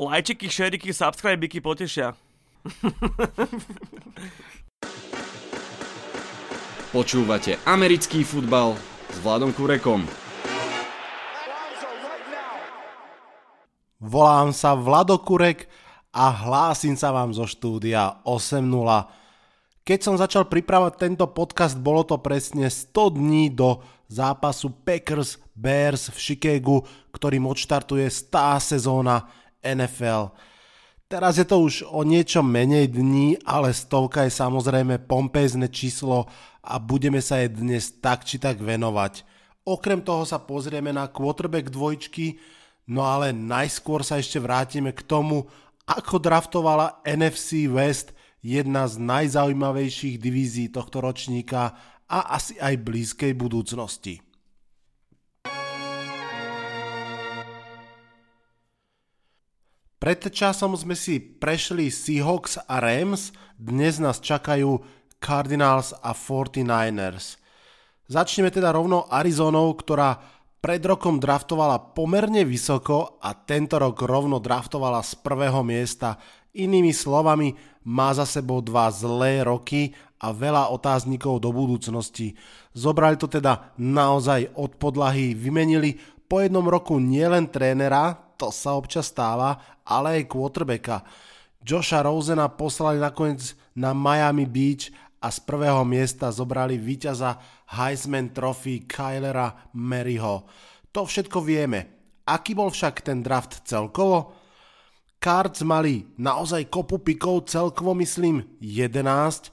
Lajčiky, šeriky, subscribeky potešia. Počúvate americký futbal s Vladom Kurekom. Volám sa Vlado Kurek a hlásim sa vám zo štúdia 8.0. Keď som začal pripravať tento podcast, bolo to presne 100 dní do zápasu Packers Bears v Chicagu, ktorým odštartuje stá sezóna NFL. Teraz je to už o niečo menej dní, ale stovka je samozrejme pompézne číslo a budeme sa jej dnes tak či tak venovať. Okrem toho sa pozrieme na quarterback dvojčky, no ale najskôr sa ešte vrátime k tomu, ako draftovala NFC West jedna z najzaujímavejších divízií tohto ročníka a asi aj blízkej budúcnosti. Pred časom sme si prešli Seahawks a Rams, dnes nás čakajú Cardinals a 49ers. Začneme teda rovno Arizonou, ktorá pred rokom draftovala pomerne vysoko a tento rok rovno draftovala z prvého miesta. Inými slovami, má za sebou dva zlé roky a veľa otáznikov do budúcnosti. Zobrali to teda naozaj od podlahy, vymenili po jednom roku nielen trénera, to sa občas stáva, ale aj quarterbacka. Josha Rosena poslali nakoniec na Miami Beach a z prvého miesta zobrali víťaza Heisman Trophy Kylera Maryho. To všetko vieme. Aký bol však ten draft celkovo? Cards mali naozaj kopu pikov, celkovo myslím 11,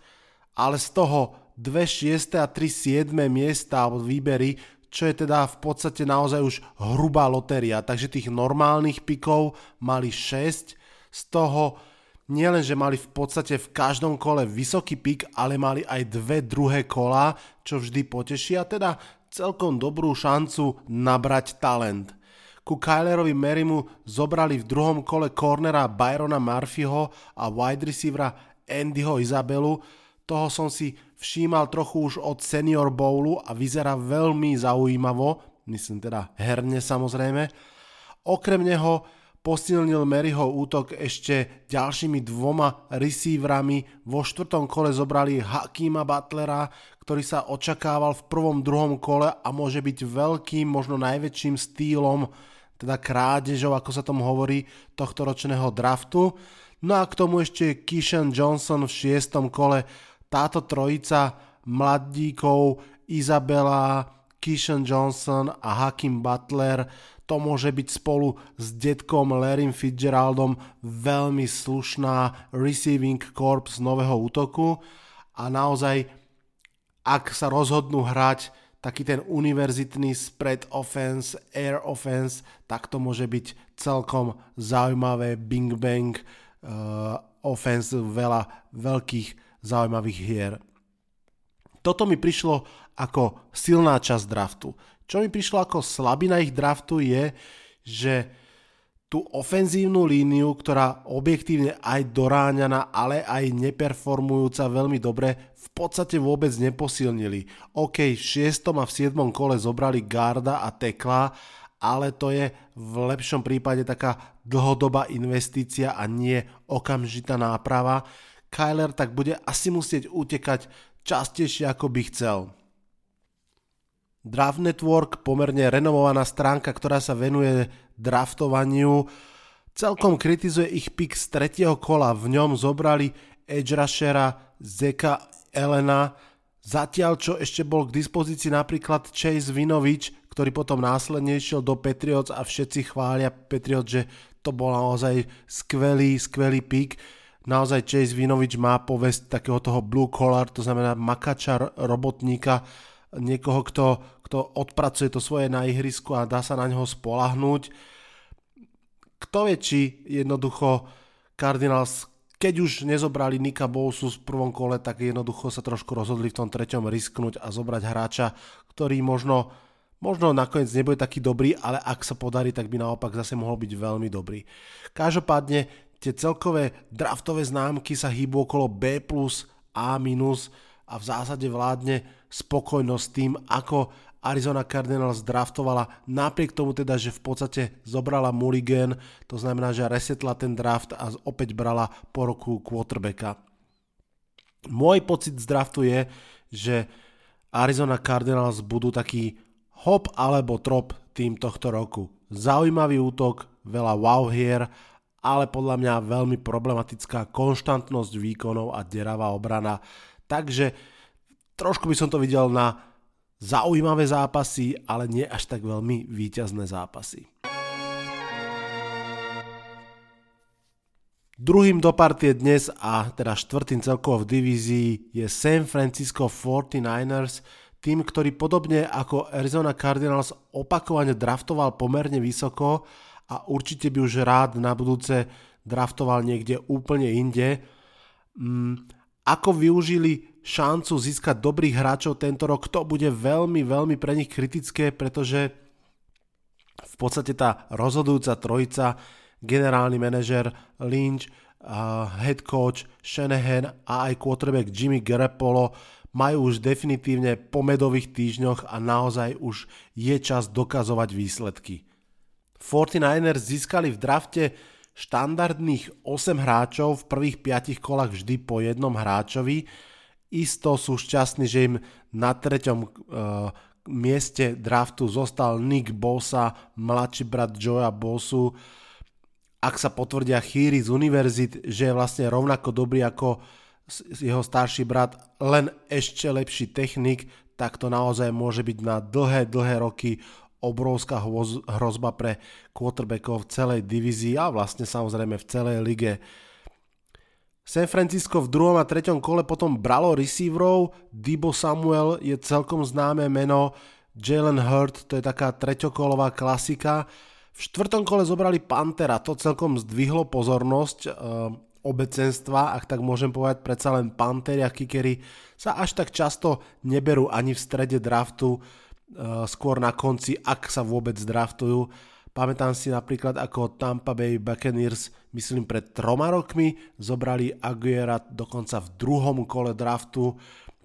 ale z toho 2 6. a 3 7. miesta alebo výbery, čo je teda v podstate naozaj už hrubá lotéria. Takže tých normálnych pikov mali 6, z toho nielen, že mali v podstate v každom kole vysoký pik, ale mali aj dve druhé kola, čo vždy potešia, teda celkom dobrú šancu nabrať talent. Ku Kylerovi Merimu zobrali v druhom kole cornera Byrona Murphyho a wide receivera Andyho Izabelu, toho som si všímal trochu už od Senior Bowlu a vyzerá veľmi zaujímavo, myslím teda herne samozrejme. Okrem neho posilnil Maryho útok ešte ďalšími dvoma receiverami. Vo štvrtom kole zobrali Hakima Butlera, ktorý sa očakával v prvom, druhom kole a môže byť veľkým, možno najväčším stýlom, teda krádežov, ako sa tomu hovorí, tohto ročného draftu. No a k tomu ešte Kishan Johnson v šiestom kole táto trojica mladíkov Izabela, Kishan Johnson a Hakim Butler to môže byť spolu s detkom Larrym Fitzgeraldom veľmi slušná receiving corps nového útoku. A naozaj ak sa rozhodnú hrať taký ten univerzitný spread offense, air offense, tak to môže byť celkom zaujímavé bing bang uh, offense, veľa veľkých zaujímavých hier. Toto mi prišlo ako silná časť draftu. Čo mi prišlo ako slabina ich draftu je, že tú ofenzívnu líniu, ktorá objektívne aj doráňaná, ale aj neperformujúca veľmi dobre, v podstate vôbec neposilnili. OK, v 6. a v 7. kole zobrali garda a tekla, ale to je v lepšom prípade taká dlhodobá investícia a nie okamžitá náprava. Kyler tak bude asi musieť utekať častejšie ako by chcel. Draft Network, pomerne renovovaná stránka, ktorá sa venuje draftovaniu, celkom kritizuje ich pick z tretieho kola. V ňom zobrali edge rushera Zeka Elena, zatiaľ čo ešte bol k dispozícii napríklad Chase Vinovič, ktorý potom následne išiel do Patriots a všetci chvália Patriots, že to bol naozaj skvelý, skvelý pick naozaj Chase Vinovič má povesť takého toho blue collar, to znamená makača, robotníka, niekoho, kto, kto odpracuje to svoje na ihrisku a dá sa na neho spolahnúť. Kto vie, či jednoducho Cardinals, keď už nezobrali Nika Bousu v prvom kole, tak jednoducho sa trošku rozhodli v tom treťom risknúť a zobrať hráča, ktorý možno, možno nakoniec nebude taký dobrý, ale ak sa podarí, tak by naopak zase mohol byť veľmi dobrý. Každopádne tie celkové draftové známky sa hýbu okolo B+, A- a v zásade vládne spokojnosť tým, ako, Arizona Cardinals draftovala napriek tomu teda, že v podstate zobrala Mulligan, to znamená, že resetla ten draft a opäť brala po roku quarterbacka. Môj pocit z draftu je, že Arizona Cardinals budú taký hop alebo trop tým tohto roku. Zaujímavý útok, veľa wow hier, ale podľa mňa veľmi problematická konštantnosť výkonov a deravá obrana. Takže trošku by som to videl na zaujímavé zápasy, ale nie až tak veľmi výťazné zápasy. Druhým do partie dnes a teda štvrtým celkovo v divízii je San Francisco 49ers, tým, ktorý podobne ako Arizona Cardinals opakovane draftoval pomerne vysoko a určite by už rád na budúce draftoval niekde úplne inde. Mm, ako využili šancu získať dobrých hráčov tento rok, to bude veľmi, veľmi pre nich kritické, pretože v podstate tá rozhodujúca trojica generálny manažer Lynch, uh, head coach Shanahan a aj quarterback Jimmy Garoppolo majú už definitívne po medových týždňoch a naozaj už je čas dokazovať výsledky. 49ers získali v drafte štandardných 8 hráčov, v prvých 5 kolách vždy po jednom hráčovi. Isto sú šťastní, že im na treťom uh, mieste draftu zostal Nick Bosa, mladší brat Joea Bosu, ak sa potvrdia chýry z univerzit, že je vlastne rovnako dobrý ako jeho starší brat, len ešte lepší technik, tak to naozaj môže byť na dlhé, dlhé roky obrovská hrozba pre quarterbackov v celej divízii a vlastne samozrejme v celej lige. San Francisco v druhom a treťom kole potom bralo receiverov, Debo Samuel je celkom známe meno, Jalen Hurt, to je taká treťokolová klasika, v štvrtom kole zobrali Pantera, to celkom zdvihlo pozornosť e, obecenstva, ak tak môžem povedať, predsa len Pantery a Kikery sa až tak často neberú ani v strede draftu, skôr na konci, ak sa vôbec draftujú. Pamätám si napríklad ako Tampa Bay Buccaneers, myslím pred troma rokmi, zobrali Aguera dokonca v druhom kole draftu.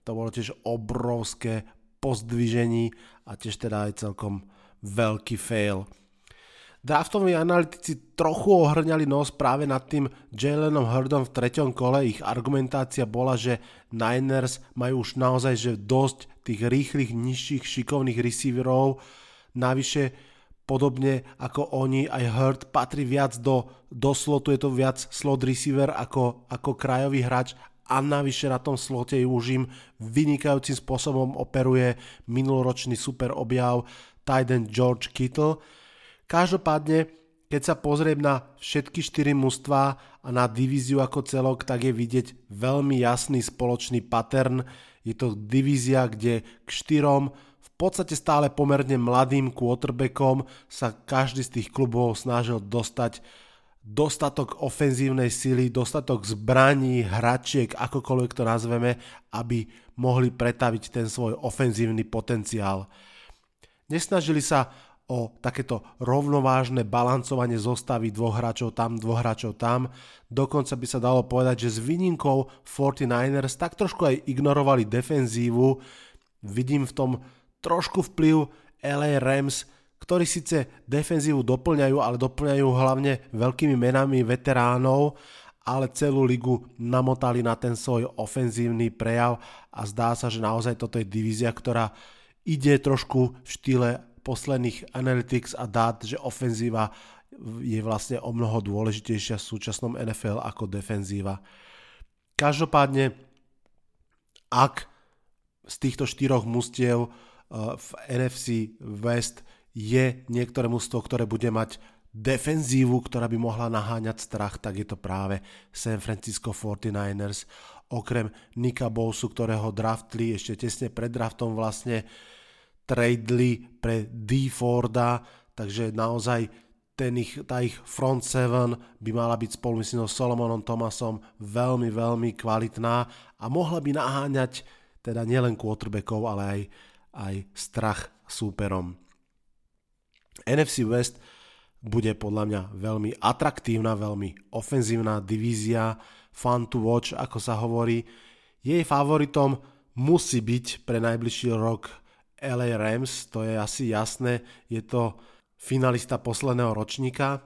To bolo tiež obrovské pozdvižení a tiež teda aj celkom veľký fail. Draftoví analytici trochu ohrňali nos práve nad tým Jalenom Hurdom v treťom kole. Ich argumentácia bola, že Niners majú už naozaj že dosť tých rýchlych, nižších, šikovných receiverov. Navyše, podobne ako oni, aj Hurd patrí viac do, do slotu, je to viac slot receiver ako, ako krajový hráč a navyše na tom slote už im vynikajúcim spôsobom operuje minuloročný super objav Titan George Kittle Každopádne, keď sa pozriem na všetky štyri mužstva a na divíziu ako celok, tak je vidieť veľmi jasný spoločný pattern. Je to divízia, kde k štyrom v podstate stále pomerne mladým quarterbackom sa každý z tých klubov snažil dostať dostatok ofenzívnej sily, dostatok zbraní, hračiek, akokoľvek to nazveme, aby mohli pretaviť ten svoj ofenzívny potenciál. Nesnažili sa o takéto rovnovážne balancovanie zostavy dvoch hráčov tam, dvoch hráčov tam. Dokonca by sa dalo povedať, že s výnimkou 49ers tak trošku aj ignorovali defenzívu. Vidím v tom trošku vplyv LA Rams, ktorí síce defenzívu doplňajú, ale doplňajú hlavne veľkými menami veteránov, ale celú ligu namotali na ten svoj ofenzívny prejav a zdá sa, že naozaj toto je divízia, ktorá ide trošku v štýle posledných analytics a dát, že ofenzíva je vlastne o mnoho dôležitejšia v súčasnom NFL ako defenzíva. Každopádne, ak z týchto štyroch mustiev eh, v NFC West je niektoré mužstvo, ktoré bude mať defenzívu, ktorá by mohla naháňať strach, tak je to práve San Francisco 49ers. Okrem Nika Bowsu, ktorého draftli ešte tesne pred draftom vlastne tradeli pre D. Forda, takže naozaj ten ich, tá ich front seven by mala byť spolu myslím so Solomonom Thomasom veľmi, veľmi kvalitná a mohla by naháňať teda nielen quarterbackov, ale aj, aj strach súperom. NFC West bude podľa mňa veľmi atraktívna, veľmi ofenzívna divízia, fun to watch, ako sa hovorí. Jej favoritom musí byť pre najbližší rok LA Rams, to je asi jasné, je to finalista posledného ročníka.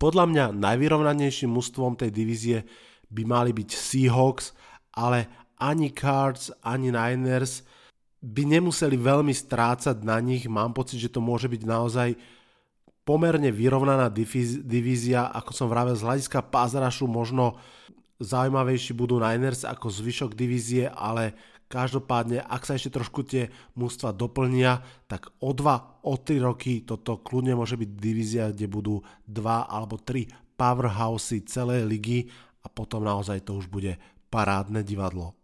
Podľa mňa najvyrovnanejším mužstvom tej divízie by mali byť Seahawks, ale ani Cards, ani Niners by nemuseli veľmi strácať na nich. Mám pocit, že to môže byť naozaj pomerne vyrovnaná divízia, ako som vravel, z hľadiska pázrašu možno zaujímavejší budú Niners ako zvyšok divízie, ale Každopádne, ak sa ešte trošku tie mústva doplnia, tak o 2, o 3 roky toto kľudne môže byť divízia, kde budú 2 alebo 3 powerhousey celej ligy a potom naozaj to už bude parádne divadlo.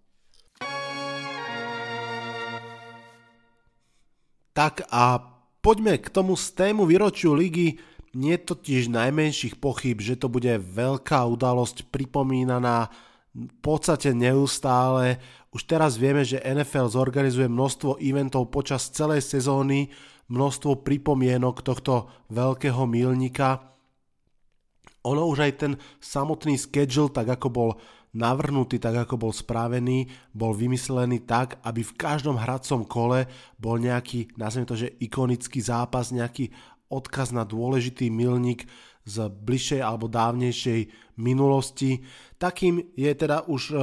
Tak a poďme k tomu z tému výročiu ligy. Nie totiž najmenších pochyb, že to bude veľká udalosť pripomínaná v podstate neustále. Už teraz vieme, že NFL zorganizuje množstvo eventov počas celej sezóny, množstvo pripomienok tohto veľkého milníka. Ono už aj ten samotný schedule, tak ako bol navrhnutý, tak ako bol spravený, bol vymyslený tak, aby v každom hradcom kole bol nejaký, nazvime to, že ikonický zápas, nejaký odkaz na dôležitý milník z bližšej alebo dávnejšej minulosti. Takým je teda už e,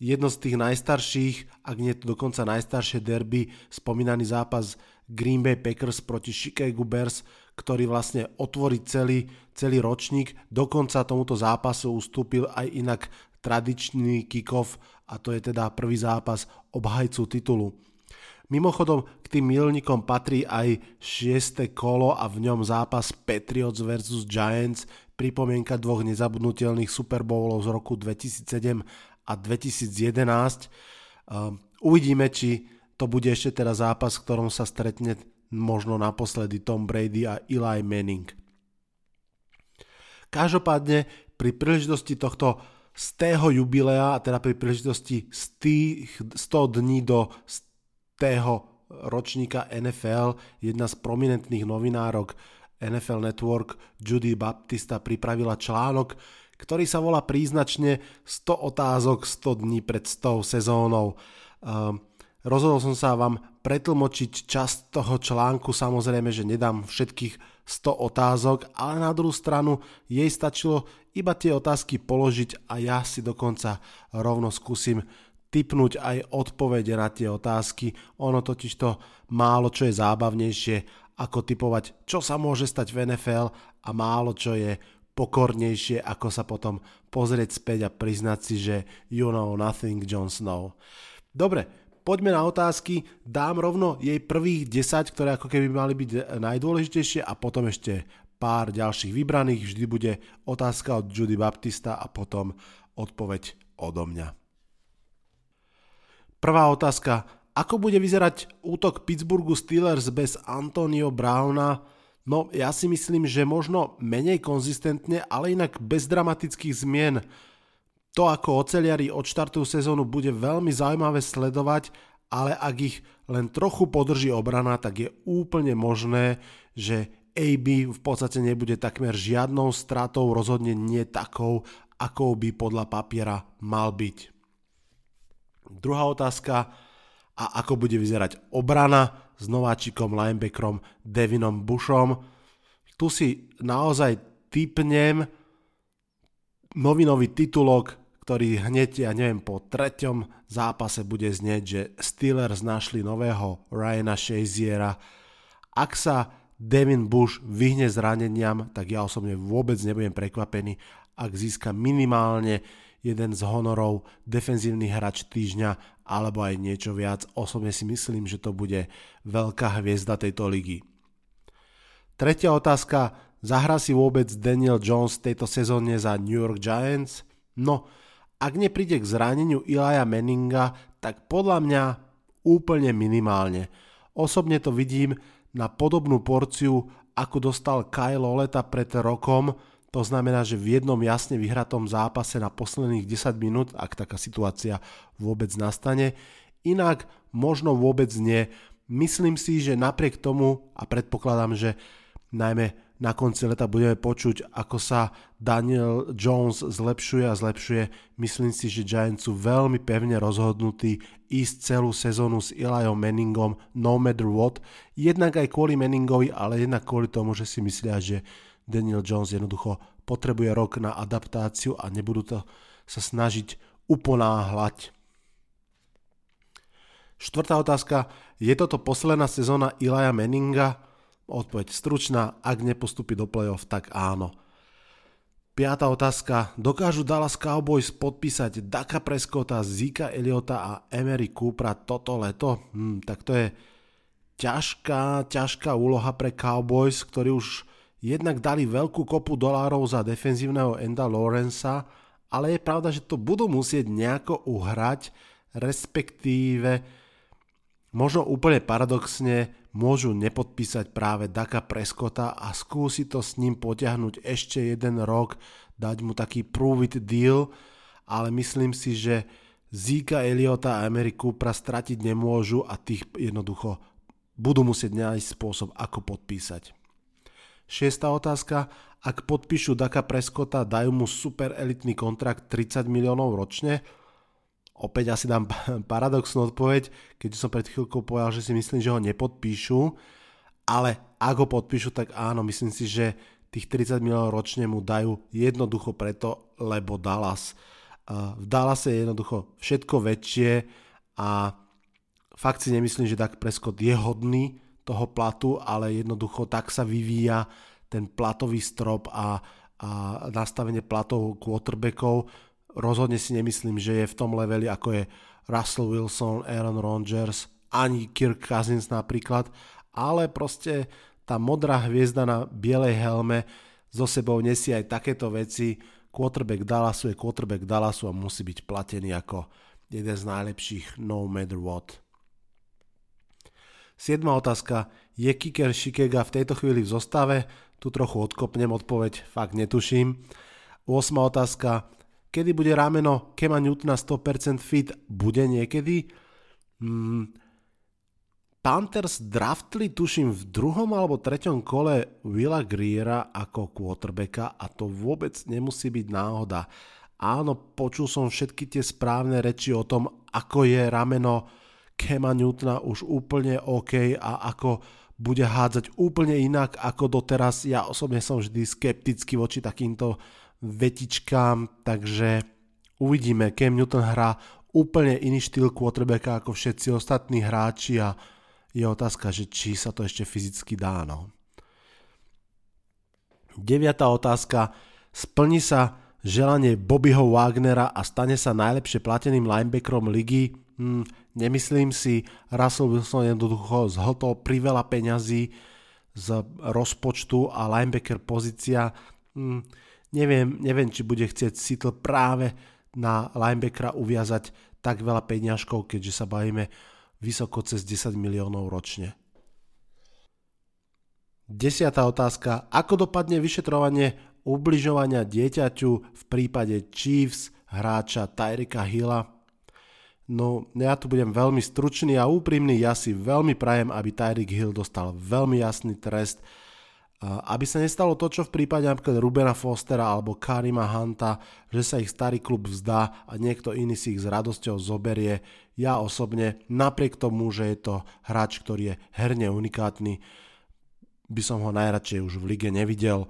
jedno z tých najstarších, ak nie to dokonca najstaršie derby, spomínaný zápas Green Bay Packers proti Chicago Bears, ktorý vlastne otvorí celý, celý ročník. Dokonca tomuto zápasu ustúpil aj inak tradičný kickoff a to je teda prvý zápas obhajcu titulu. Mimochodom, k tým milníkom patrí aj 6. kolo a v ňom zápas Patriots vs Giants, pripomienka dvoch nezabudnutelných Super Bowlov z roku 2007 a 2011. Ehm, uvidíme, či to bude ešte teda zápas, v ktorom sa stretne možno naposledy Tom Brady a Eli Manning. Každopádne pri príležitosti tohto z tého jubilea, teda pri príležitosti z tých 100 dní do ročníka NFL, jedna z prominentných novinárok NFL Network, Judy Baptista, pripravila článok, ktorý sa volá príznačne 100 otázok 100 dní pred 100 sezónou. Um, rozhodol som sa vám pretlmočiť časť toho článku, samozrejme, že nedám všetkých 100 otázok, ale na druhú stranu jej stačilo iba tie otázky položiť a ja si dokonca rovno skúsim typnúť aj odpovede na tie otázky. Ono totiž to málo čo je zábavnejšie ako typovať, čo sa môže stať v NFL a málo čo je pokornejšie, ako sa potom pozrieť späť a priznať si, že you know nothing, Jon Snow. Dobre, poďme na otázky. Dám rovno jej prvých 10, ktoré ako keby mali byť najdôležitejšie a potom ešte pár ďalších vybraných. Vždy bude otázka od Judy Baptista a potom odpoveď odo mňa. Prvá otázka. Ako bude vyzerať útok Pittsburghu Steelers bez Antonio Browna? No, ja si myslím, že možno menej konzistentne, ale inak bez dramatických zmien. To, ako oceliari odštartujú sezónu, bude veľmi zaujímavé sledovať, ale ak ich len trochu podrží obrana, tak je úplne možné, že AB v podstate nebude takmer žiadnou stratou, rozhodne nie takou, akou by podľa papiera mal byť. Druhá otázka, a ako bude vyzerať obrana s nováčikom linebackerom Devinom Bushom. Tu si naozaj typnem novinový titulok, ktorý hneď, ja neviem, po treťom zápase bude znieť, že Steelers našli nového Ryana Shaziera. Ak sa Devin Bush vyhne zraneniam, tak ja osobne vôbec nebudem prekvapený, ak získa minimálne jeden z honorov defenzívny hráč týždňa alebo aj niečo viac. Osobne si myslím, že to bude veľká hviezda tejto ligy. Tretia otázka. Zahrá si vôbec Daniel Jones tejto sezóne za New York Giants? No, ak nepríde k zraneniu Ilaja Manninga, tak podľa mňa úplne minimálne. Osobne to vidím na podobnú porciu, ako dostal Kyle Oleta pred rokom, to znamená, že v jednom jasne vyhratom zápase na posledných 10 minút, ak taká situácia vôbec nastane, inak možno vôbec nie. Myslím si, že napriek tomu, a predpokladám, že najmä na konci leta budeme počuť, ako sa Daniel Jones zlepšuje a zlepšuje. Myslím si, že Giants sú veľmi pevne rozhodnutí ísť celú sezónu s Eliom Manningom no matter what. Jednak aj kvôli Manningovi, ale jednak kvôli tomu, že si myslia, že Daniel Jones jednoducho potrebuje rok na adaptáciu a nebudú to sa snažiť uponáhľať. Štvrtá otázka. Je toto posledná sezóna Ilaja Manninga? Odpoveď stručná, ak nepostupí do play-off, tak áno. Piatá otázka. Dokážu Dallas Cowboys podpísať Daka Prescotta, Zika Eliota a Emery Coopera toto leto? Hm, tak to je ťažká, ťažká úloha pre Cowboys, ktorí už jednak dali veľkú kopu dolárov za defenzívneho Enda Lawrencea, ale je pravda, že to budú musieť nejako uhrať, respektíve možno úplne paradoxne môžu nepodpísať práve Daka Prescotta a skúsiť to s ním potiahnuť ešte jeden rok, dať mu taký prove it deal, ale myslím si, že Zika, Eliota a Emery Coopera stratiť nemôžu a tých jednoducho budú musieť nájsť spôsob, ako podpísať. Šiesta otázka. Ak podpíšu Daka Prescotta, dajú mu super elitný kontrakt 30 miliónov ročne? Opäť asi dám paradoxnú odpoveď, keď som pred chvíľkou povedal, že si myslím, že ho nepodpíšu, ale ak ho podpíšu, tak áno, myslím si, že tých 30 miliónov ročne mu dajú jednoducho preto, lebo Dallas. V Dallase je jednoducho všetko väčšie a fakt si nemyslím, že Dak Prescott je hodný toho platu, ale jednoducho tak sa vyvíja ten platový strop a, a nastavenie platov quarterbackov, Rozhodne si nemyslím, že je v tom leveli ako je Russell Wilson, Aaron Rodgers, ani Kirk Cousins napríklad, ale proste tá modrá hviezda na bielej helme so sebou nesie aj takéto veci. Quarterback Dallasu je quarterback Dallasu a musí byť platený ako jeden z najlepších no matter what. Siedma otázka. Je kicker Shikega v tejto chvíli v zostave? Tu trochu odkopnem odpoveď, fakt netuším. 8. otázka. Kedy bude rameno Kema Newtona 100% fit? Bude niekedy? Hmm. Panthers draftli tuším v druhom alebo treťom kole Willa Greera ako quarterbacka a to vôbec nemusí byť náhoda. Áno, počul som všetky tie správne reči o tom, ako je rameno Kema Newtona už úplne OK a ako bude hádzať úplne inak ako doteraz. Ja osobne som vždy skeptický voči takýmto vetičkám, takže uvidíme. Cam Newton hrá úplne iný štýl quarterbacka ako všetci ostatní hráči a je otázka, že či sa to ešte fyzicky dá. No. Deviatá otázka. Splní sa želanie Bobbyho Wagnera a stane sa najlepšie plateným linebackerom ligy? Hm, nemyslím si. Russell Wilson jednoducho zhltol priveľa peňazí z rozpočtu a linebacker pozícia hm, Neviem, neviem, či bude chcieť Seattle práve na linebackera uviazať tak veľa peňažkov, keďže sa bavíme vysoko cez 10 miliónov ročne. Desiatá otázka. Ako dopadne vyšetrovanie ubližovania dieťaťu v prípade Chiefs hráča Tyrika Hilla? No, ja tu budem veľmi stručný a úprimný. Ja si veľmi prajem, aby Tyreek Hill dostal veľmi jasný trest aby sa nestalo to, čo v prípade napríklad Rubena Fostera alebo Karima Hanta, že sa ich starý klub vzdá a niekto iný si ich s radosťou zoberie. Ja osobne, napriek tomu, že je to hráč, ktorý je herne unikátny, by som ho najradšej už v lige nevidel.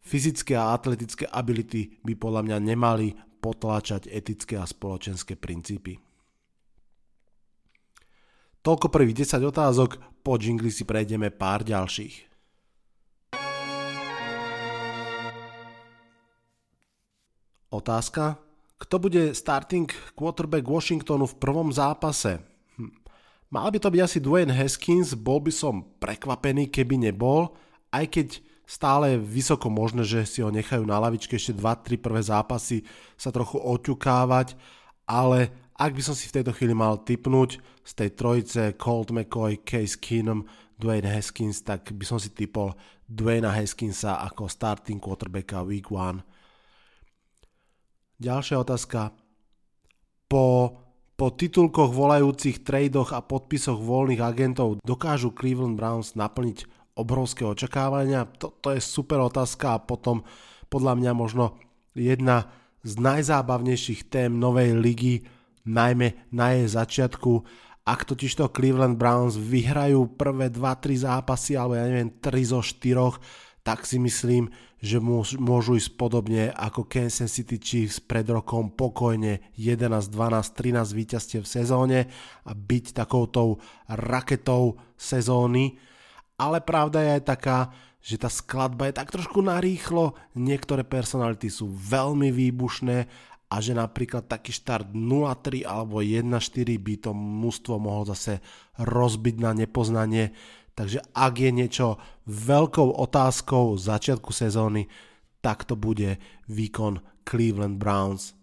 Fyzické a atletické ability by podľa mňa nemali potláčať etické a spoločenské princípy. Toľko prvých 10 otázok, po džingli si prejdeme pár ďalších. Otázka. Kto bude starting quarterback Washingtonu v prvom zápase? Hm. Mal by to byť asi Dwayne Haskins, bol by som prekvapený, keby nebol, aj keď stále vysoko možné, že si ho nechajú na lavičke ešte 2-3 prvé zápasy sa trochu oťukávať, ale ak by som si v tejto chvíli mal typnúť z tej trojice Colt McCoy, Case Keenum, Dwayne Haskins, tak by som si typol Dwayna Haskinsa ako starting quarterbacka week 1 Ďalšia otázka. Po, po titulkoch volajúcich tradoch a podpisoch voľných agentov dokážu Cleveland Browns naplniť obrovské očakávania? To, to je super otázka a potom podľa mňa možno jedna z najzábavnejších tém novej ligy, najmä na jej začiatku. Ak totižto Cleveland Browns vyhrajú prvé 2-3 zápasy, alebo ja neviem, 3 zo 4, tak si myslím, že môžu ísť podobne ako Kansas City Chiefs pred rokom pokojne 11, 12, 13 víťazstiev v sezóne a byť takoutou raketou sezóny. Ale pravda je aj taká, že tá skladba je tak trošku narýchlo, niektoré personality sú veľmi výbušné a že napríklad taký štart 0-3 alebo 1-4 by to mústvo mohol zase rozbiť na nepoznanie. Takže ak je niečo veľkou otázkou začiatku sezóny, tak to bude výkon Cleveland Browns.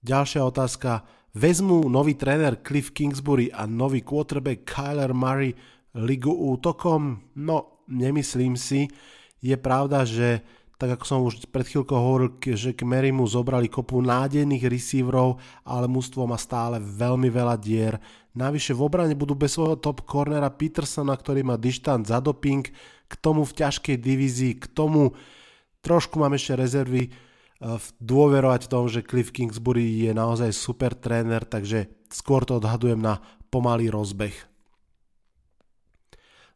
Ďalšia otázka. Vezmú nový tréner Cliff Kingsbury a nový quarterback Kyler Murray ligu útokom? No, nemyslím si. Je pravda, že tak ako som už pred chvíľkou hovoril, že k Merimu zobrali kopu nádejných receiverov, ale mústvo má stále veľmi veľa dier. Navyše v obrane budú bez svojho top cornera Petersona, ktorý má dištant za doping, k tomu v ťažkej divízii, k tomu trošku mám ešte rezervy uh, dôverovať tomu, že Cliff Kingsbury je naozaj super tréner, takže skôr to odhadujem na pomalý rozbeh.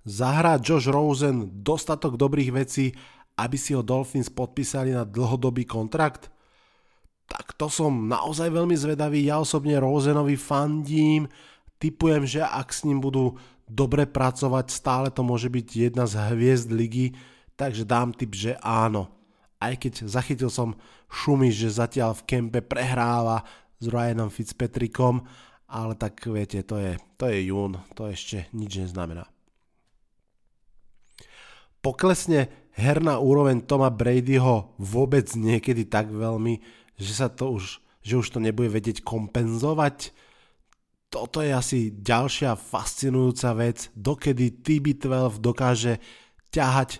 Zahrá Josh Rosen dostatok dobrých vecí aby si ho Dolphins podpísali na dlhodobý kontrakt? Tak to som naozaj veľmi zvedavý. Ja osobne Rosenovi fandím. Typujem, že ak s ním budú dobre pracovať, stále to môže byť jedna z hviezd ligy, takže dám tip, že áno. Aj keď zachytil som šumy, že zatiaľ v kempe prehráva s Ryanom Fitzpatrickom, ale tak viete, to je, to je jún, to ešte nič neznamená. Poklesne herná úroveň Toma Bradyho vôbec niekedy tak veľmi, že sa to už, že už to nebude vedieť kompenzovať. Toto je asi ďalšia fascinujúca vec, dokedy TB12 dokáže ťahať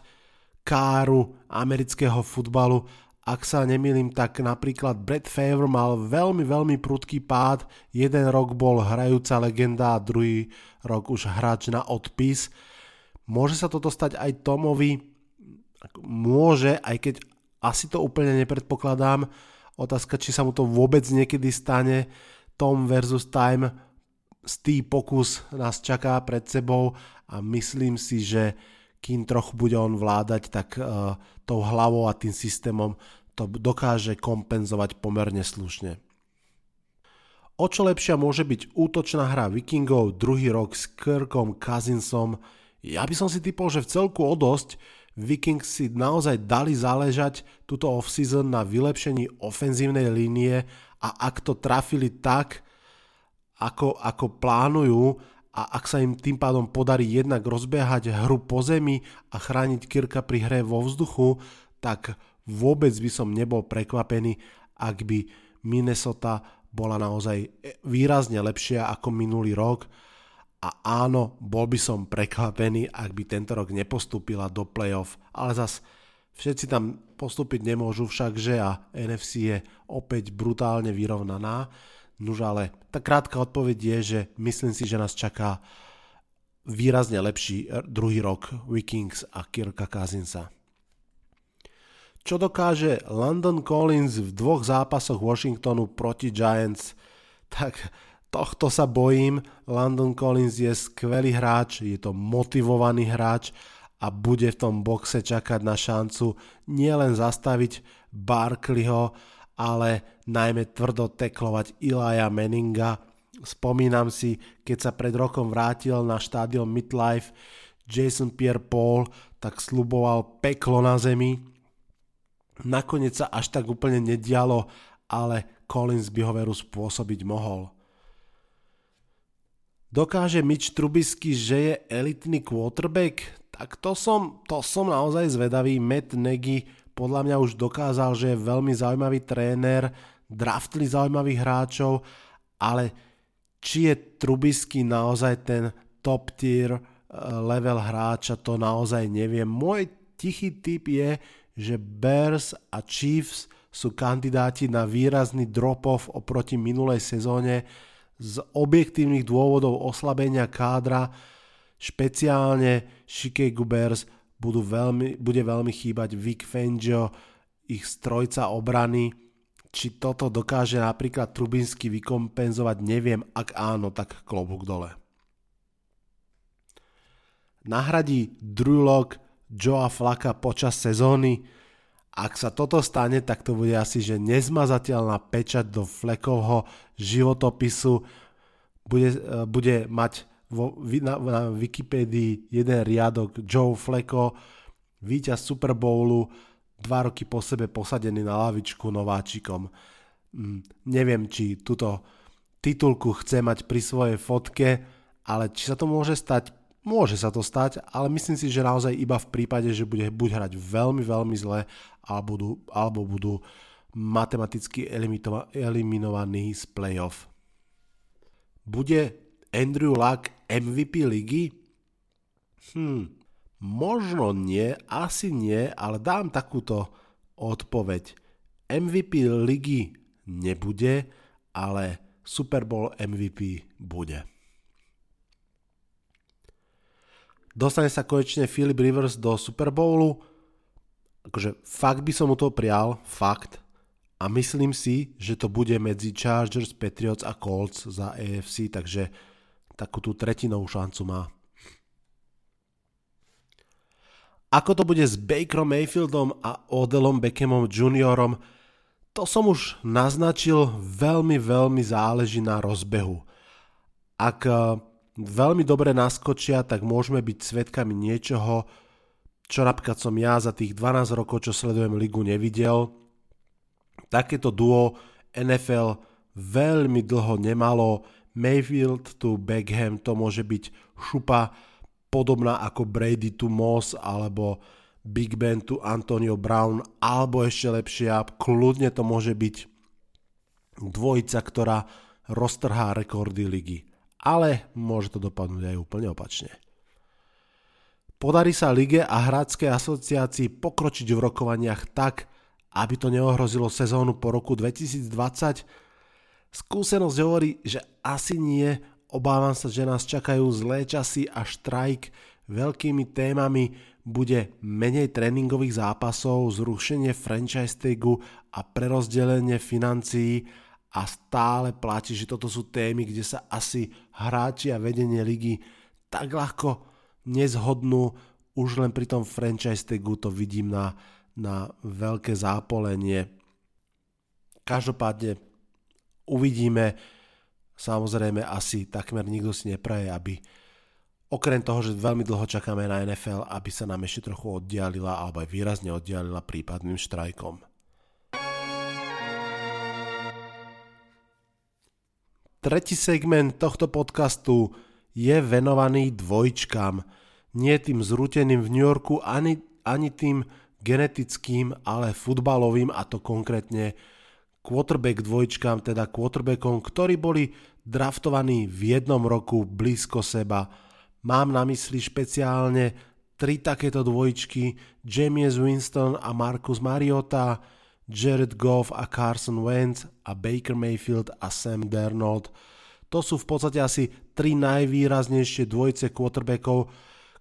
káru amerického futbalu. Ak sa nemýlim, tak napríklad Brad Favre mal veľmi, veľmi prudký pád. Jeden rok bol hrajúca legenda a druhý rok už hráč na odpis. Môže sa toto stať aj Tomovi, môže, aj keď asi to úplne nepredpokladám, otázka, či sa mu to vôbec niekedy stane, Tom versus Time, stý pokus nás čaká pred sebou a myslím si, že kým trochu bude on vládať, tak uh, tou hlavou a tým systémom to dokáže kompenzovať pomerne slušne. O čo lepšia môže byť útočná hra Vikingov druhý rok s Kirkom Cousinsom? Ja by som si typol, že v celku o dosť, Vikings si naozaj dali záležať túto off-season na vylepšení ofenzívnej línie a ak to trafili tak, ako, ako plánujú a ak sa im tým pádom podarí jednak rozbiehať hru po zemi a chrániť Kirka pri hre vo vzduchu, tak vôbec by som nebol prekvapený, ak by Minnesota bola naozaj výrazne lepšia ako minulý rok a áno, bol by som prekvapený, ak by tento rok nepostúpila do playoff, ale zas všetci tam postúpiť nemôžu však, že a NFC je opäť brutálne vyrovnaná. Nuž ale tá krátka odpoveď je, že myslím si, že nás čaká výrazne lepší druhý rok Vikings a Kirka Cousinsa. Čo dokáže London Collins v dvoch zápasoch Washingtonu proti Giants, tak tohto sa bojím. London Collins je skvelý hráč, je to motivovaný hráč a bude v tom boxe čakať na šancu nielen zastaviť Barkleyho, ale najmä tvrdo teklovať Ilaja Meninga. Spomínam si, keď sa pred rokom vrátil na štádion Midlife Jason Pierre-Paul, tak sluboval peklo na zemi. Nakoniec sa až tak úplne nedialo, ale Collins by ho veru spôsobiť mohol. Dokáže Mitch Trubisky, že je elitný quarterback? Tak to som, to som naozaj zvedavý. Matt Nagy podľa mňa už dokázal, že je veľmi zaujímavý tréner, draftli zaujímavých hráčov, ale či je Trubisky naozaj ten top tier eh, level hráča, to naozaj neviem. Môj tichý tip je, že Bears a Chiefs sú kandidáti na výrazný drop-off oproti minulej sezóne z objektívnych dôvodov oslabenia kádra. Špeciálne Chicago Bears budú veľmi, bude veľmi chýbať Vic Fangio, ich strojca obrany. Či toto dokáže napríklad Trubinsky vykompenzovať, neviem, ak áno, tak klobúk dole. Nahradí Drew Lock Joa Flaka počas sezóny. Ak sa toto stane, tak to bude asi, že nezmazateľná pečať do Flekovho životopisu. Bude, eh, bude mať vo, na, na Wikipédii jeden riadok Joe Fleko, víťaz Super Bowlu, dva roky po sebe posadený na lavičku nováčikom. Mm, neviem, či túto titulku chce mať pri svojej fotke, ale či sa to môže stať, môže sa to stať, ale myslím si, že naozaj iba v prípade, že bude buď hrať veľmi, veľmi zle, alebo budú, alebo budú matematicky eliminovaní z playoff. Bude Andrew Luck MVP ligy? Hm, možno nie, asi nie, ale dám takúto odpoveď. MVP ligy nebude, ale Super Bowl MVP bude. Dostane sa konečne Philip Rivers do Super Bowlu. Akože fakt by som mu to prial, fakt. A myslím si, že to bude medzi Chargers, Patriots a Colts za AFC, takže takú tú tretinovú šancu má. Ako to bude s Bakerom Mayfieldom a Odelom Beckhamom juniorom, to som už naznačil, veľmi, veľmi záleží na rozbehu. Ak eh, veľmi dobre naskočia, tak môžeme byť svetkami niečoho, čo napríklad som ja za tých 12 rokov, čo sledujem ligu, nevidel. Takéto duo NFL veľmi dlho nemalo, Mayfield tu Beckham to môže byť šupa podobná ako Brady tu Moss alebo Big Ben tu Antonio Brown alebo ešte lepšie a kľudne to môže byť dvojica, ktorá roztrhá rekordy ligy. Ale môže to dopadnúť aj úplne opačne. Podarí sa lige a hráckej asociácii pokročiť v rokovaniach tak, aby to neohrozilo sezónu po roku 2020, Skúsenosť hovorí, že asi nie, obávam sa, že nás čakajú zlé časy a štrajk. Veľkými témami bude menej tréningových zápasov, zrušenie franchise tagu a prerozdelenie financií a stále platí, že toto sú témy, kde sa asi hráči a vedenie ligy tak ľahko nezhodnú. Už len pri tom franchise tagu to vidím na, na veľké zápolenie. Každopádne uvidíme. Samozrejme asi takmer nikto si nepraje, aby okrem toho, že veľmi dlho čakáme na NFL, aby sa nám ešte trochu oddialila alebo aj výrazne oddialila prípadným štrajkom. Tretí segment tohto podcastu je venovaný dvojčkám. Nie tým zrúteným v New Yorku, ani, ani tým genetickým, ale futbalovým, a to konkrétne quarterback dvojčkám, teda quarterbackom, ktorí boli draftovaní v jednom roku blízko seba. Mám na mysli špeciálne tri takéto dvojčky, James Winston a Marcus Mariota, Jared Goff a Carson Wentz a Baker Mayfield a Sam Darnold. To sú v podstate asi tri najvýraznejšie dvojce quarterbackov,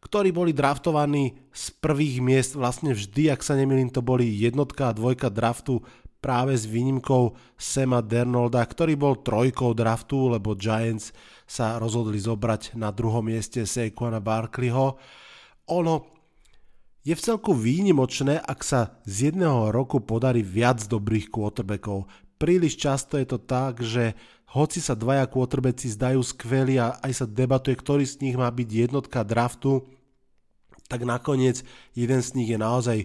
ktorí boli draftovaní z prvých miest vlastne vždy, ak sa nemýlim, to boli jednotka a dvojka draftu práve s výnimkou Sema Dernolda, ktorý bol trojkou draftu, lebo Giants sa rozhodli zobrať na druhom mieste Saquona Barkleyho. Ono je v celku výnimočné, ak sa z jedného roku podarí viac dobrých quarterbackov. Príliš často je to tak, že hoci sa dvaja quarterbacki zdajú skvelí a aj sa debatuje, ktorý z nich má byť jednotka draftu, tak nakoniec jeden z nich je naozaj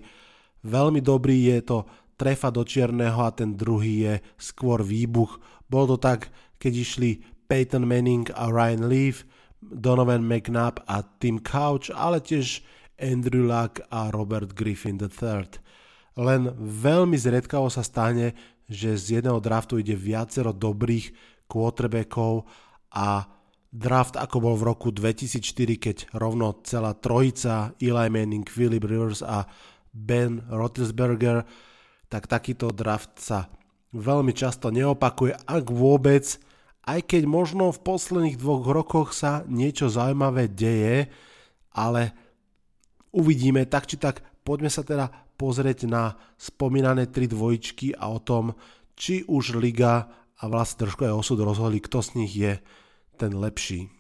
veľmi dobrý, je to trefa do čierneho a ten druhý je skôr výbuch. Bol to tak, keď išli Peyton Manning a Ryan Leaf, Donovan McNabb a Tim Couch, ale tiež Andrew Luck a Robert Griffin III. Len veľmi zriedkavo sa stane, že z jedného draftu ide viacero dobrých quarterbackov a draft ako bol v roku 2004, keď rovno celá trojica Eli Manning, Philip Rivers a Ben Roethlisberger tak takýto draft sa veľmi často neopakuje, ak vôbec, aj keď možno v posledných dvoch rokoch sa niečo zaujímavé deje, ale uvidíme, tak či tak poďme sa teda pozrieť na spomínané tri dvojičky a o tom, či už Liga a vlastne trošku aj osud rozhodli, kto z nich je ten lepší.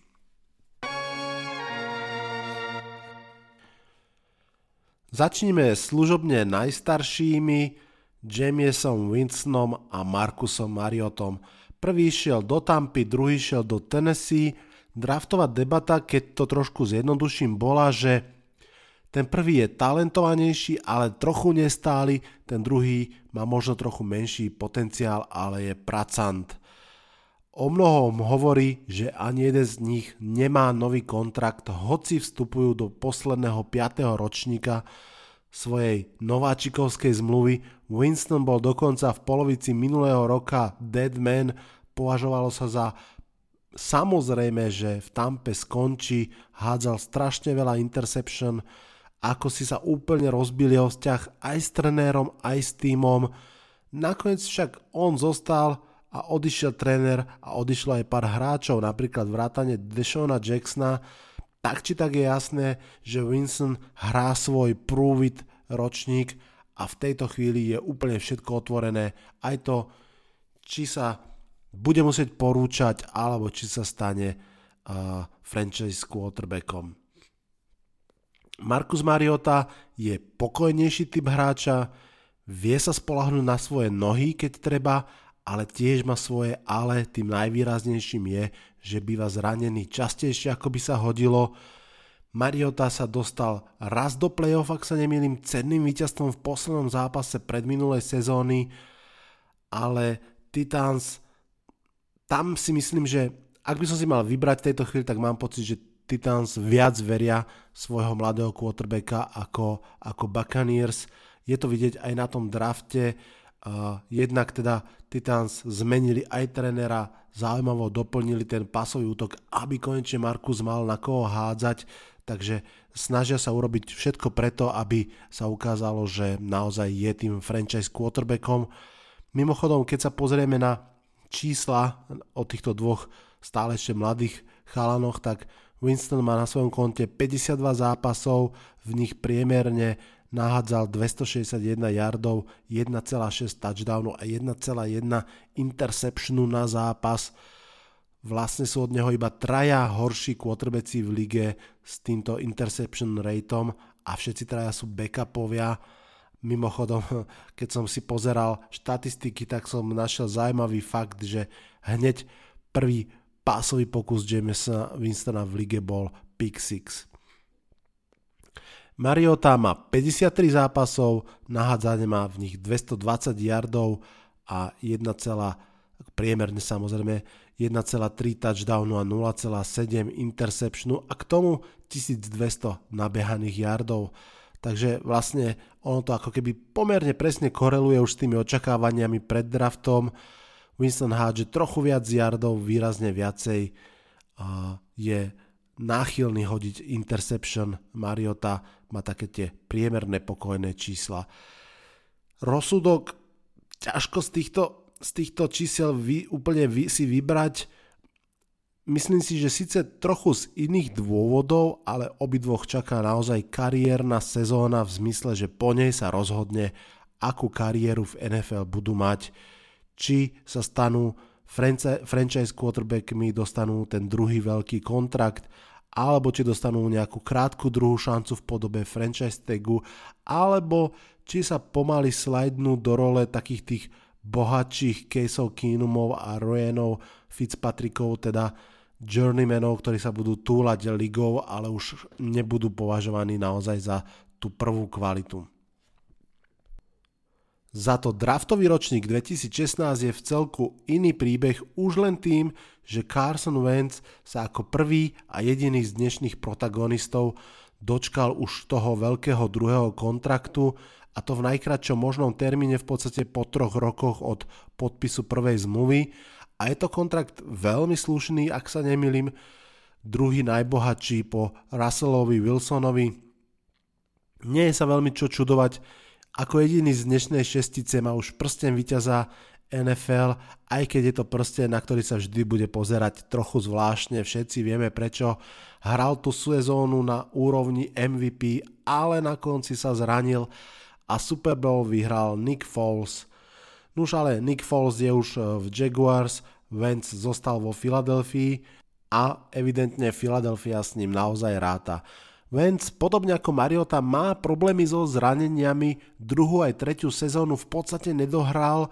Začníme služobne najstaršími, Jamiesom Winstonom a Markusom Mariotom. Prvý šiel do Tampy, druhý šiel do Tennessee. Draftová debata, keď to trošku zjednoduším, bola, že ten prvý je talentovanejší, ale trochu nestály, ten druhý má možno trochu menší potenciál, ale je pracant. O mnohom hovorí, že ani jeden z nich nemá nový kontrakt, hoci vstupujú do posledného 5. ročníka svojej nováčikovskej zmluvy. Winston bol dokonca v polovici minulého roka dead man, považovalo sa za samozrejme, že v Tampe skončí, hádzal strašne veľa interception, ako si sa úplne rozbil jeho vzťah aj s trenérom, aj s týmom. Nakoniec však on zostal a odišiel tréner a odišlo aj pár hráčov, napríklad vrátane Deshona Jacksona. Tak či tak je jasné, že Winston hrá svoj prúvit ročník a v tejto chvíli je úplne všetko otvorené. Aj to, či sa bude musieť porúčať, alebo či sa stane uh, franchise quarterbackom. Markus Mariota je pokojnejší typ hráča, vie sa spolahnúť na svoje nohy, keď treba, ale tiež má svoje ale, tým najvýraznejším je, že býva zranený častejšie ako by sa hodilo. Mariota sa dostal raz do play-off, ak sa nemýlim, cenným víťazstvom v poslednom zápase pred minulej sezóny, ale Titans, tam si myslím, že ak by som si mal vybrať v tejto chvíli, tak mám pocit, že Titans viac veria svojho mladého quarterbacka ako, ako Buccaneers. Je to vidieť aj na tom drafte. Uh, jednak teda Titans zmenili aj trenera, zaujímavo doplnili ten pasový útok, aby konečne Markus mal na koho hádzať, takže snažia sa urobiť všetko preto, aby sa ukázalo, že naozaj je tým franchise quarterbackom. Mimochodom, keď sa pozrieme na čísla od týchto dvoch stále ešte mladých chalanoch, tak Winston má na svojom konte 52 zápasov, v nich priemerne nahádzal 261 yardov, 1,6 touchdownu a 1,1 interceptionu na zápas. Vlastne sú od neho iba traja horší quarterbacki v lige s týmto interception rateom a všetci traja sú backupovia. Mimochodom, keď som si pozeral štatistiky, tak som našiel zaujímavý fakt, že hneď prvý pásový pokus Jamesa Winstona v lige bol pick 6. Mariota má 53 zápasov, nahádzanie má v nich 220 yardov a 1, priemerne samozrejme 1,3 touchdownu a 0,7 interceptionu a k tomu 1200 nabehaných yardov. Takže vlastne ono to ako keby pomerne presne koreluje už s tými očakávaniami pred draftom. Winston hádže trochu viac yardov, výrazne viacej je náchylný hodiť interception. Mariota má také tie priemerné pokojné čísla. Rozsudok ťažko z týchto, z týchto čísel vy, úplne vy, si vybrať. Myslím si, že síce trochu z iných dôvodov, ale obidvoch čaká naozaj kariérna sezóna v zmysle, že po nej sa rozhodne, akú kariéru v NFL budú mať či sa stanú franchise quarterbackmi, dostanú ten druhý veľký kontrakt, alebo či dostanú nejakú krátku druhú šancu v podobe franchise tagu, alebo či sa pomaly slajdnú do role takých tých bohatších Caseov Keenumov a Ryanov Fitzpatrickov, teda journeymanov, ktorí sa budú túlať ligou, ale už nebudú považovaní naozaj za tú prvú kvalitu. Za to draftový ročník 2016 je v celku iný príbeh už len tým, že Carson Wentz sa ako prvý a jediný z dnešných protagonistov dočkal už toho veľkého druhého kontraktu a to v najkračšom možnom termíne v podstate po troch rokoch od podpisu prvej zmluvy a je to kontrakt veľmi slušný, ak sa nemilím, druhý najbohatší po Russellovi Wilsonovi. Nie je sa veľmi čo čudovať, ako jediný z dnešnej šestice má už prsten víťaza NFL, aj keď je to prste, na ktorý sa vždy bude pozerať trochu zvláštne, všetci vieme prečo. Hral tú sezónu na úrovni MVP, ale na konci sa zranil a Super Bowl vyhral Nick Foles. Nuž ale Nick Foles je už e, v Jaguars, Wentz zostal vo Filadelfii a evidentne Filadelfia s ním naozaj ráta. Vance, podobne ako Mariota, má problémy so zraneniami, druhú aj tretiu sezónu v podstate nedohral,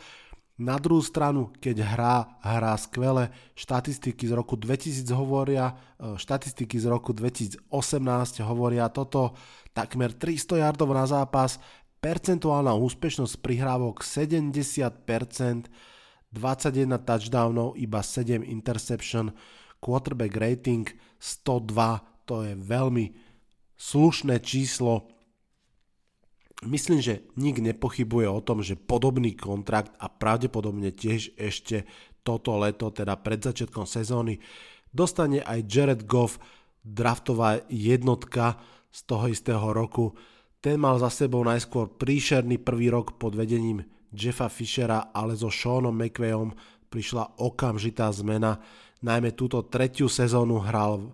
na druhú stranu, keď hrá, hrá skvele, štatistiky z roku 2000 hovoria, e, štatistiky z roku 2018 hovoria toto, takmer 300 yardov na zápas, percentuálna úspešnosť prihrávok 70%, 21 touchdownov, iba 7 interception, quarterback rating 102, to je veľmi slušné číslo Myslím, že nik nepochybuje o tom, že podobný kontrakt a pravdepodobne tiež ešte toto leto, teda pred začiatkom sezóny, dostane aj Jared Goff, draftová jednotka z toho istého roku. Ten mal za sebou najskôr príšerný prvý rok pod vedením Jeffa Fishera, ale so Seanom McVayom prišla okamžitá zmena. Najmä túto tretiu sezónu hral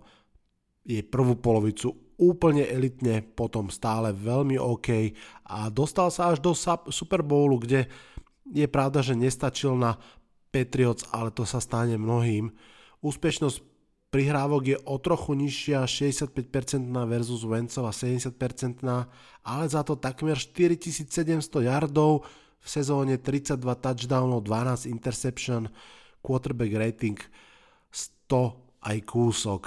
jej prvú polovicu úplne elitne, potom stále veľmi OK a dostal sa až do Super Bowlu, kde je pravda, že nestačil na Patriots, ale to sa stane mnohým. Úspešnosť prihrávok je o trochu nižšia, 65% versus Vencova 70%, ale za to takmer 4700 yardov, v sezóne 32 touchdownov, 12 interception, quarterback rating 100 aj kúsok.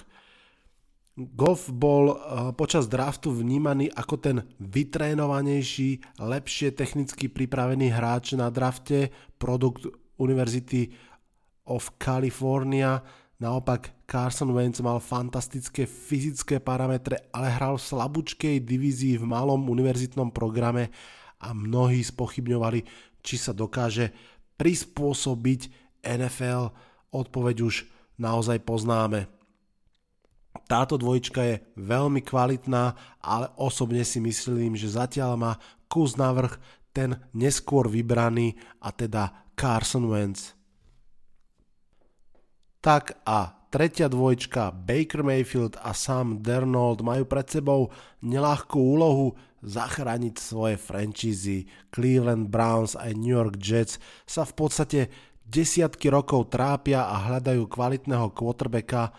Goff bol eh, počas draftu vnímaný ako ten vytrénovanejší, lepšie technicky pripravený hráč na drafte, produkt University of California. Naopak Carson Wentz mal fantastické fyzické parametre, ale hral v slabúčkej divízii v malom univerzitnom programe a mnohí spochybňovali, či sa dokáže prispôsobiť NFL. Odpoveď už naozaj poznáme. Táto dvojička je veľmi kvalitná, ale osobne si myslím, že zatiaľ má kus navrh ten neskôr vybraný a teda Carson Wentz. Tak a tretia dvojčka Baker Mayfield a Sam Dernold majú pred sebou nelahkú úlohu zachrániť svoje franchízy. Cleveland Browns a New York Jets sa v podstate desiatky rokov trápia a hľadajú kvalitného quarterbacka,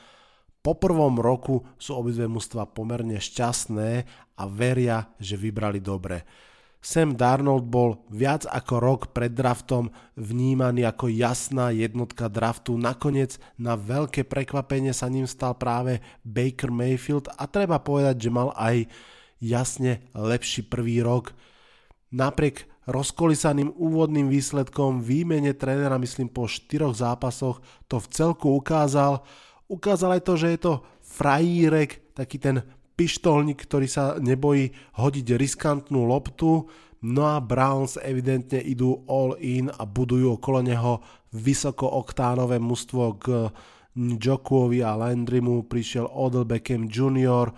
po prvom roku sú obidve mužstva pomerne šťastné a veria, že vybrali dobre. Sam Darnold bol viac ako rok pred draftom vnímaný ako jasná jednotka draftu. Nakoniec na veľké prekvapenie sa ním stal práve Baker Mayfield a treba povedať, že mal aj jasne lepší prvý rok. Napriek rozkolisaným úvodným výsledkom výmene trénera, myslím po štyroch zápasoch, to v celku ukázal, ukázal aj to, že je to frajírek, taký ten pištolník, ktorý sa nebojí hodiť riskantnú loptu, no a Browns evidentne idú all in a budujú okolo neho vysokooktánové mužstvo k Jokuovi a Landrymu prišiel Odell Beckham Jr.,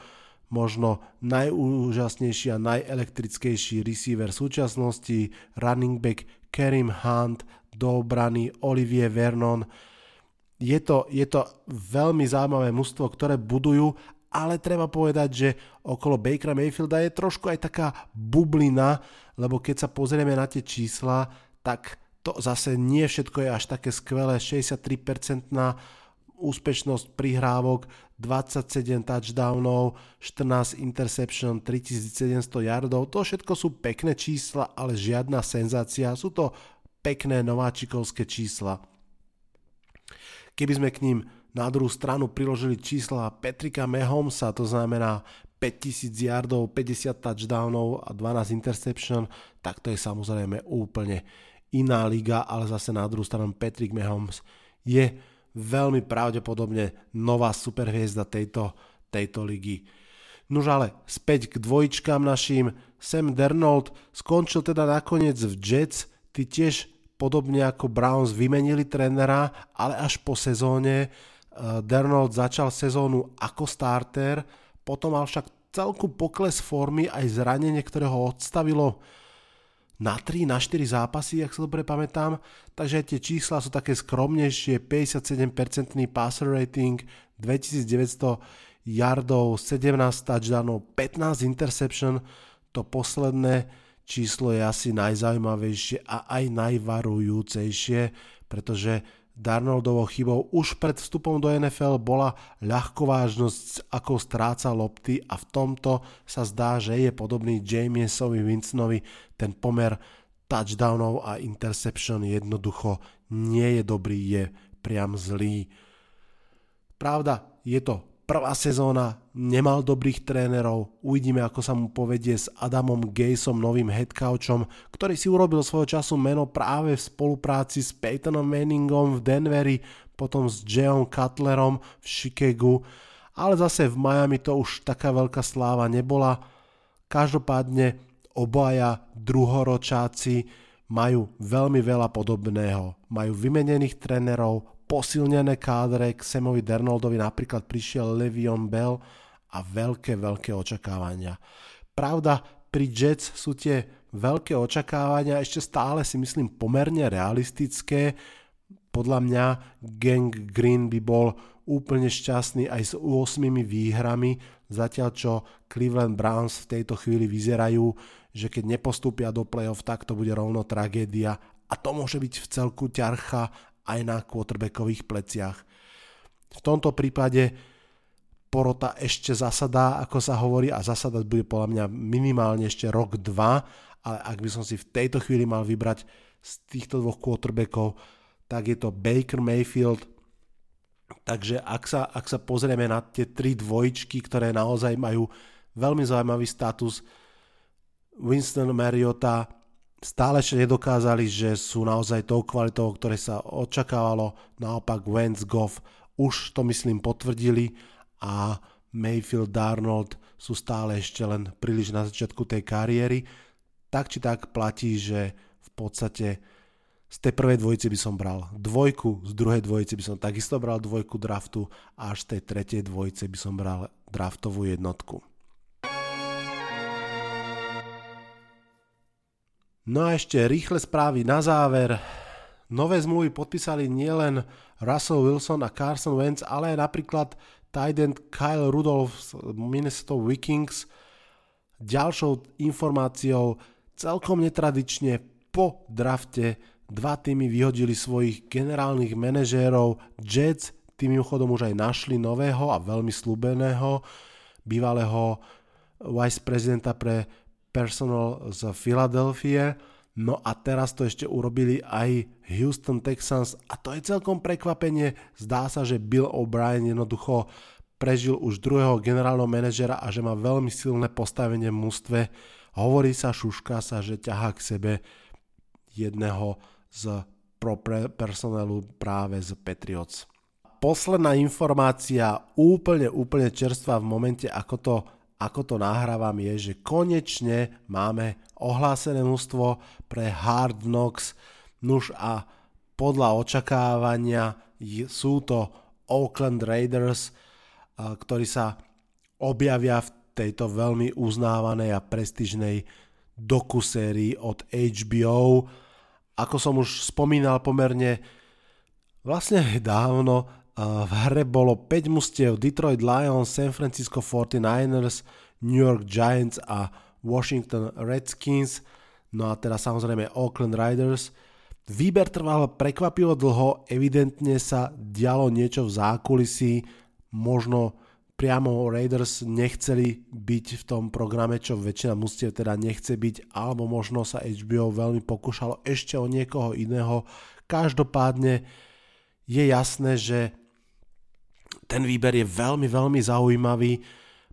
možno najúžasnejší a najelektrickejší receiver súčasnosti, running back Kerim Hunt, do obrany Olivier Vernon, je to, je to veľmi zaujímavé mužstvo, ktoré budujú, ale treba povedať, že okolo Bakera Mayfielda je trošku aj taká bublina, lebo keď sa pozrieme na tie čísla, tak to zase nie všetko je až také skvelé, 63% na úspešnosť prihrávok, 27 touchdownov, 14 interception, 3700 yardov, to všetko sú pekné čísla, ale žiadna senzácia, sú to pekné nováčikovské čísla. Keby sme k ním na druhú stranu priložili čísla Petrika Mahomesa, to znamená 5000 yardov, 50 touchdownov a 12 interception, tak to je samozrejme úplne iná liga, ale zase na druhú stranu Patrick Mahomes je veľmi pravdepodobne nová superhviezda tejto, tejto ligy. Nož ale späť k dvojičkám našim. Sam Dernold skončil teda nakoniec v Jets, ty tiež podobne ako Browns vymenili trénera, ale až po sezóne. Eh, Dernold začal sezónu ako starter, potom mal však celku pokles formy aj zranenie, ktoré ho odstavilo na 3, na 4 zápasy, ak sa dobre pamätám, takže tie čísla sú také skromnejšie, 57% passer rating, 2900 yardov, 17 touchdownov, 15 interception, to posledné číslo je asi najzaujímavejšie a aj najvarujúcejšie, pretože Darnoldovou chybou už pred vstupom do NFL bola ľahkovážnosť, ako stráca lopty a v tomto sa zdá, že je podobný Jamiesovi Winsonovi. Ten pomer touchdownov a interception jednoducho nie je dobrý, je priam zlý. Pravda, je to prvá sezóna, nemal dobrých trénerov, uvidíme ako sa mu povedie s Adamom Gayesom, novým headcoachom, ktorý si urobil svojho času meno práve v spolupráci s Peytonom Manningom v Denveri, potom s Jayom Cutlerom v Chicagu, ale zase v Miami to už taká veľká sláva nebola. Každopádne obaja druhoročáci majú veľmi veľa podobného. Majú vymenených trénerov, posilnené kádre, k Samovi Dernoldovi napríklad prišiel Levion Bell a veľké, veľké očakávania. Pravda, pri Jets sú tie veľké očakávania ešte stále si myslím pomerne realistické. Podľa mňa Gang Green by bol úplne šťastný aj s 8 výhrami, zatiaľ čo Cleveland Browns v tejto chvíli vyzerajú, že keď nepostúpia do play-off, tak to bude rovno tragédia a to môže byť v celku ťarcha aj na quarterbackových pleciach. V tomto prípade porota ešte zasadá, ako sa hovorí, a zasadať bude podľa mňa minimálne ešte rok, dva, ale ak by som si v tejto chvíli mal vybrať z týchto dvoch quarterbackov, tak je to Baker Mayfield. Takže ak sa, ak sa pozrieme na tie tri dvojčky, ktoré naozaj majú veľmi zaujímavý status, Winston Mariota, stále ešte nedokázali, že sú naozaj tou kvalitou, ktoré sa očakávalo. Naopak Wentz Goff už to myslím potvrdili a Mayfield Darnold sú stále ešte len príliš na začiatku tej kariéry. Tak či tak platí, že v podstate z tej prvej dvojice by som bral dvojku, z druhej dvojice by som takisto bral dvojku draftu a až z tej tretej dvojice by som bral draftovú jednotku. No a ešte rýchle správy na záver. Nové zmluvy podpísali nielen Russell Wilson a Carson Wentz, ale aj napríklad tight Kyle Rudolph z Minnesota Vikings. Ďalšou informáciou celkom netradične po drafte dva týmy vyhodili svojich generálnych manažérov. Jets tým chodom už aj našli nového a veľmi slúbeného bývalého vice prezidenta pre personal z Filadelfie. No a teraz to ešte urobili aj Houston Texans a to je celkom prekvapenie. Zdá sa, že Bill O'Brien jednoducho prežil už druhého generálneho manažera a že má veľmi silné postavenie v mústve. Hovorí sa, šuška sa, že ťahá k sebe jedného z pro personelu práve z Patriots. Posledná informácia, úplne, úplne čerstvá v momente, ako to ako to nahrávam, je, že konečne máme ohlásené mústvo pre Hard Knocks. Nuž a podľa očakávania sú to Oakland Raiders, ktorí sa objavia v tejto veľmi uznávanej a prestižnej dokusérii od HBO. Ako som už spomínal pomerne vlastne dávno, v hre bolo 5 mustiev Detroit Lions, San Francisco 49ers, New York Giants a Washington Redskins, no a teda samozrejme Oakland Riders. Výber trval prekvapivo dlho, evidentne sa dialo niečo v zákulisí, možno priamo Raiders nechceli byť v tom programe, čo väčšina mustiev teda nechce byť, alebo možno sa HBO veľmi pokúšalo ešte o niekoho iného. Každopádne je jasné, že ten výber je veľmi, veľmi zaujímavý.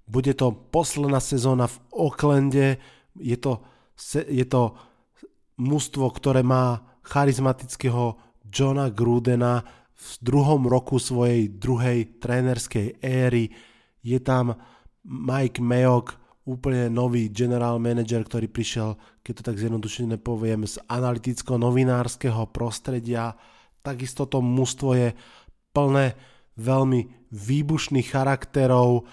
Bude to posledná sezóna v Oaklande. Je to, je to mužstvo, ktoré má charizmatického Johna Grudena v druhom roku svojej druhej trénerskej éry. Je tam Mike Mayock, úplne nový general manager, ktorý prišiel, keď to tak zjednodušene poviem, z analyticko-novinárskeho prostredia. Takisto to mužstvo je plné veľmi výbušných charakterov.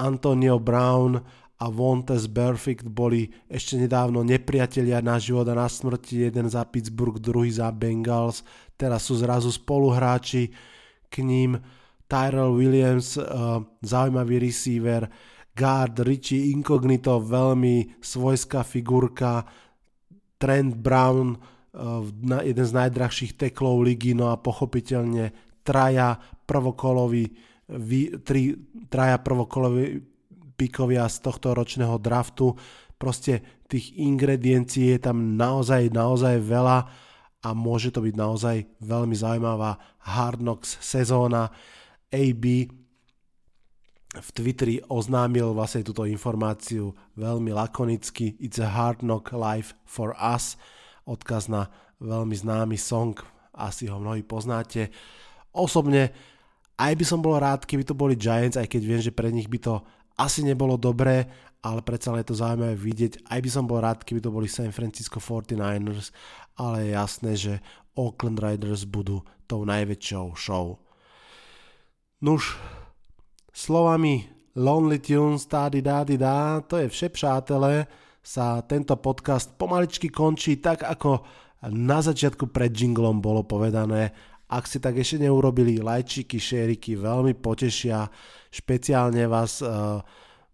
Antonio Brown a Vontes Perfect boli ešte nedávno nepriatelia na život a na smrti, jeden za Pittsburgh, druhý za Bengals, teraz sú zrazu spoluhráči k ním, Tyrell Williams, uh, zaujímavý receiver, guard Richie Incognito, veľmi svojská figurka, Trent Brown, uh, jeden z najdrahších teklov ligy, no a pochopiteľne traja prvokoloví, tri, traja prvokoloví pikovia z tohto ročného draftu. Proste tých ingrediencií je tam naozaj, naozaj veľa a môže to byť naozaj veľmi zaujímavá Hard Knocks sezóna. AB v Twitteri oznámil vlastne túto informáciu veľmi lakonicky. It's a hard knock life for us. Odkaz na veľmi známy song, asi ho mnohí poznáte. Osobne aj by som bol rád, keby to boli Giants, aj keď viem, že pre nich by to asi nebolo dobré, ale predsa je to zaujímavé vidieť. Aj by som bol rád, keby to boli San Francisco 49ers, ale je jasné, že Oakland Riders budú tou najväčšou show. Nuž, slovami Lonely Tunes, tády dády dá, to je vše přátelé, sa tento podcast pomaličky končí tak ako na začiatku pred jinglom bolo povedané. Ak ste tak ešte neurobili, lajčiky, šériky veľmi potešia. Špeciálne vás, uh,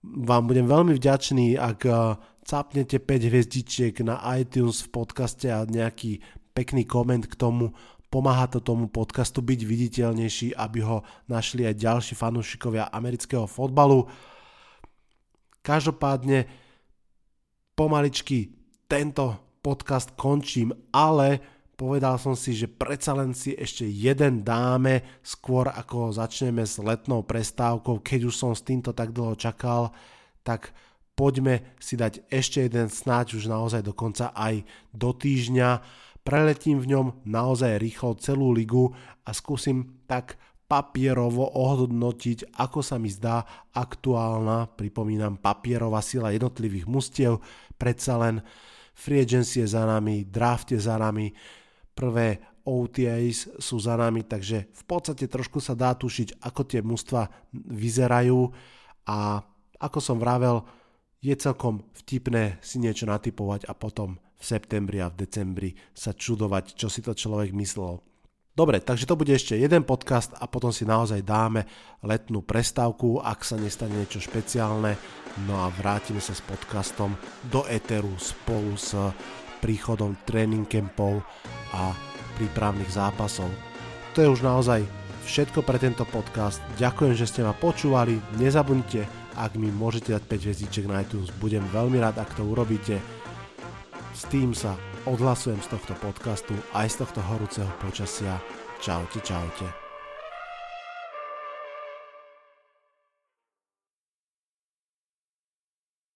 vám budem veľmi vďačný, ak uh, capnete 5 hviezdičiek na iTunes v podcaste a nejaký pekný koment k tomu. Pomáha to tomu podcastu byť viditeľnejší, aby ho našli aj ďalší fanúšikovia amerického fotbalu. Každopádne pomaličky tento podcast končím, ale povedal som si, že predsa len si ešte jeden dáme skôr ako začneme s letnou prestávkou, keď už som s týmto tak dlho čakal, tak poďme si dať ešte jeden snáď už naozaj dokonca aj do týždňa. Preletím v ňom naozaj rýchlo celú ligu a skúsim tak papierovo ohodnotiť, ako sa mi zdá aktuálna, pripomínam, papierová sila jednotlivých mustiev, predsa len free agency je za nami, draft je za nami, prvé OTAs sú za nami, takže v podstate trošku sa dá tušiť, ako tie mužstva vyzerajú a ako som vravel, je celkom vtipné si niečo natypovať a potom v septembri a v decembri sa čudovať, čo si to človek myslel. Dobre, takže to bude ešte jeden podcast a potom si naozaj dáme letnú prestávku, ak sa nestane niečo špeciálne. No a vrátime sa s podcastom do Eteru spolu s príchodom tréning campov a prípravných zápasov. To je už naozaj všetko pre tento podcast. Ďakujem, že ste ma počúvali. Nezabudnite, ak mi môžete dať 5 hviezdiček na iTunes. Budem veľmi rád, ak to urobíte. S tým sa odhlasujem z tohto podcastu aj z tohto horúceho počasia. Čaute, čaute.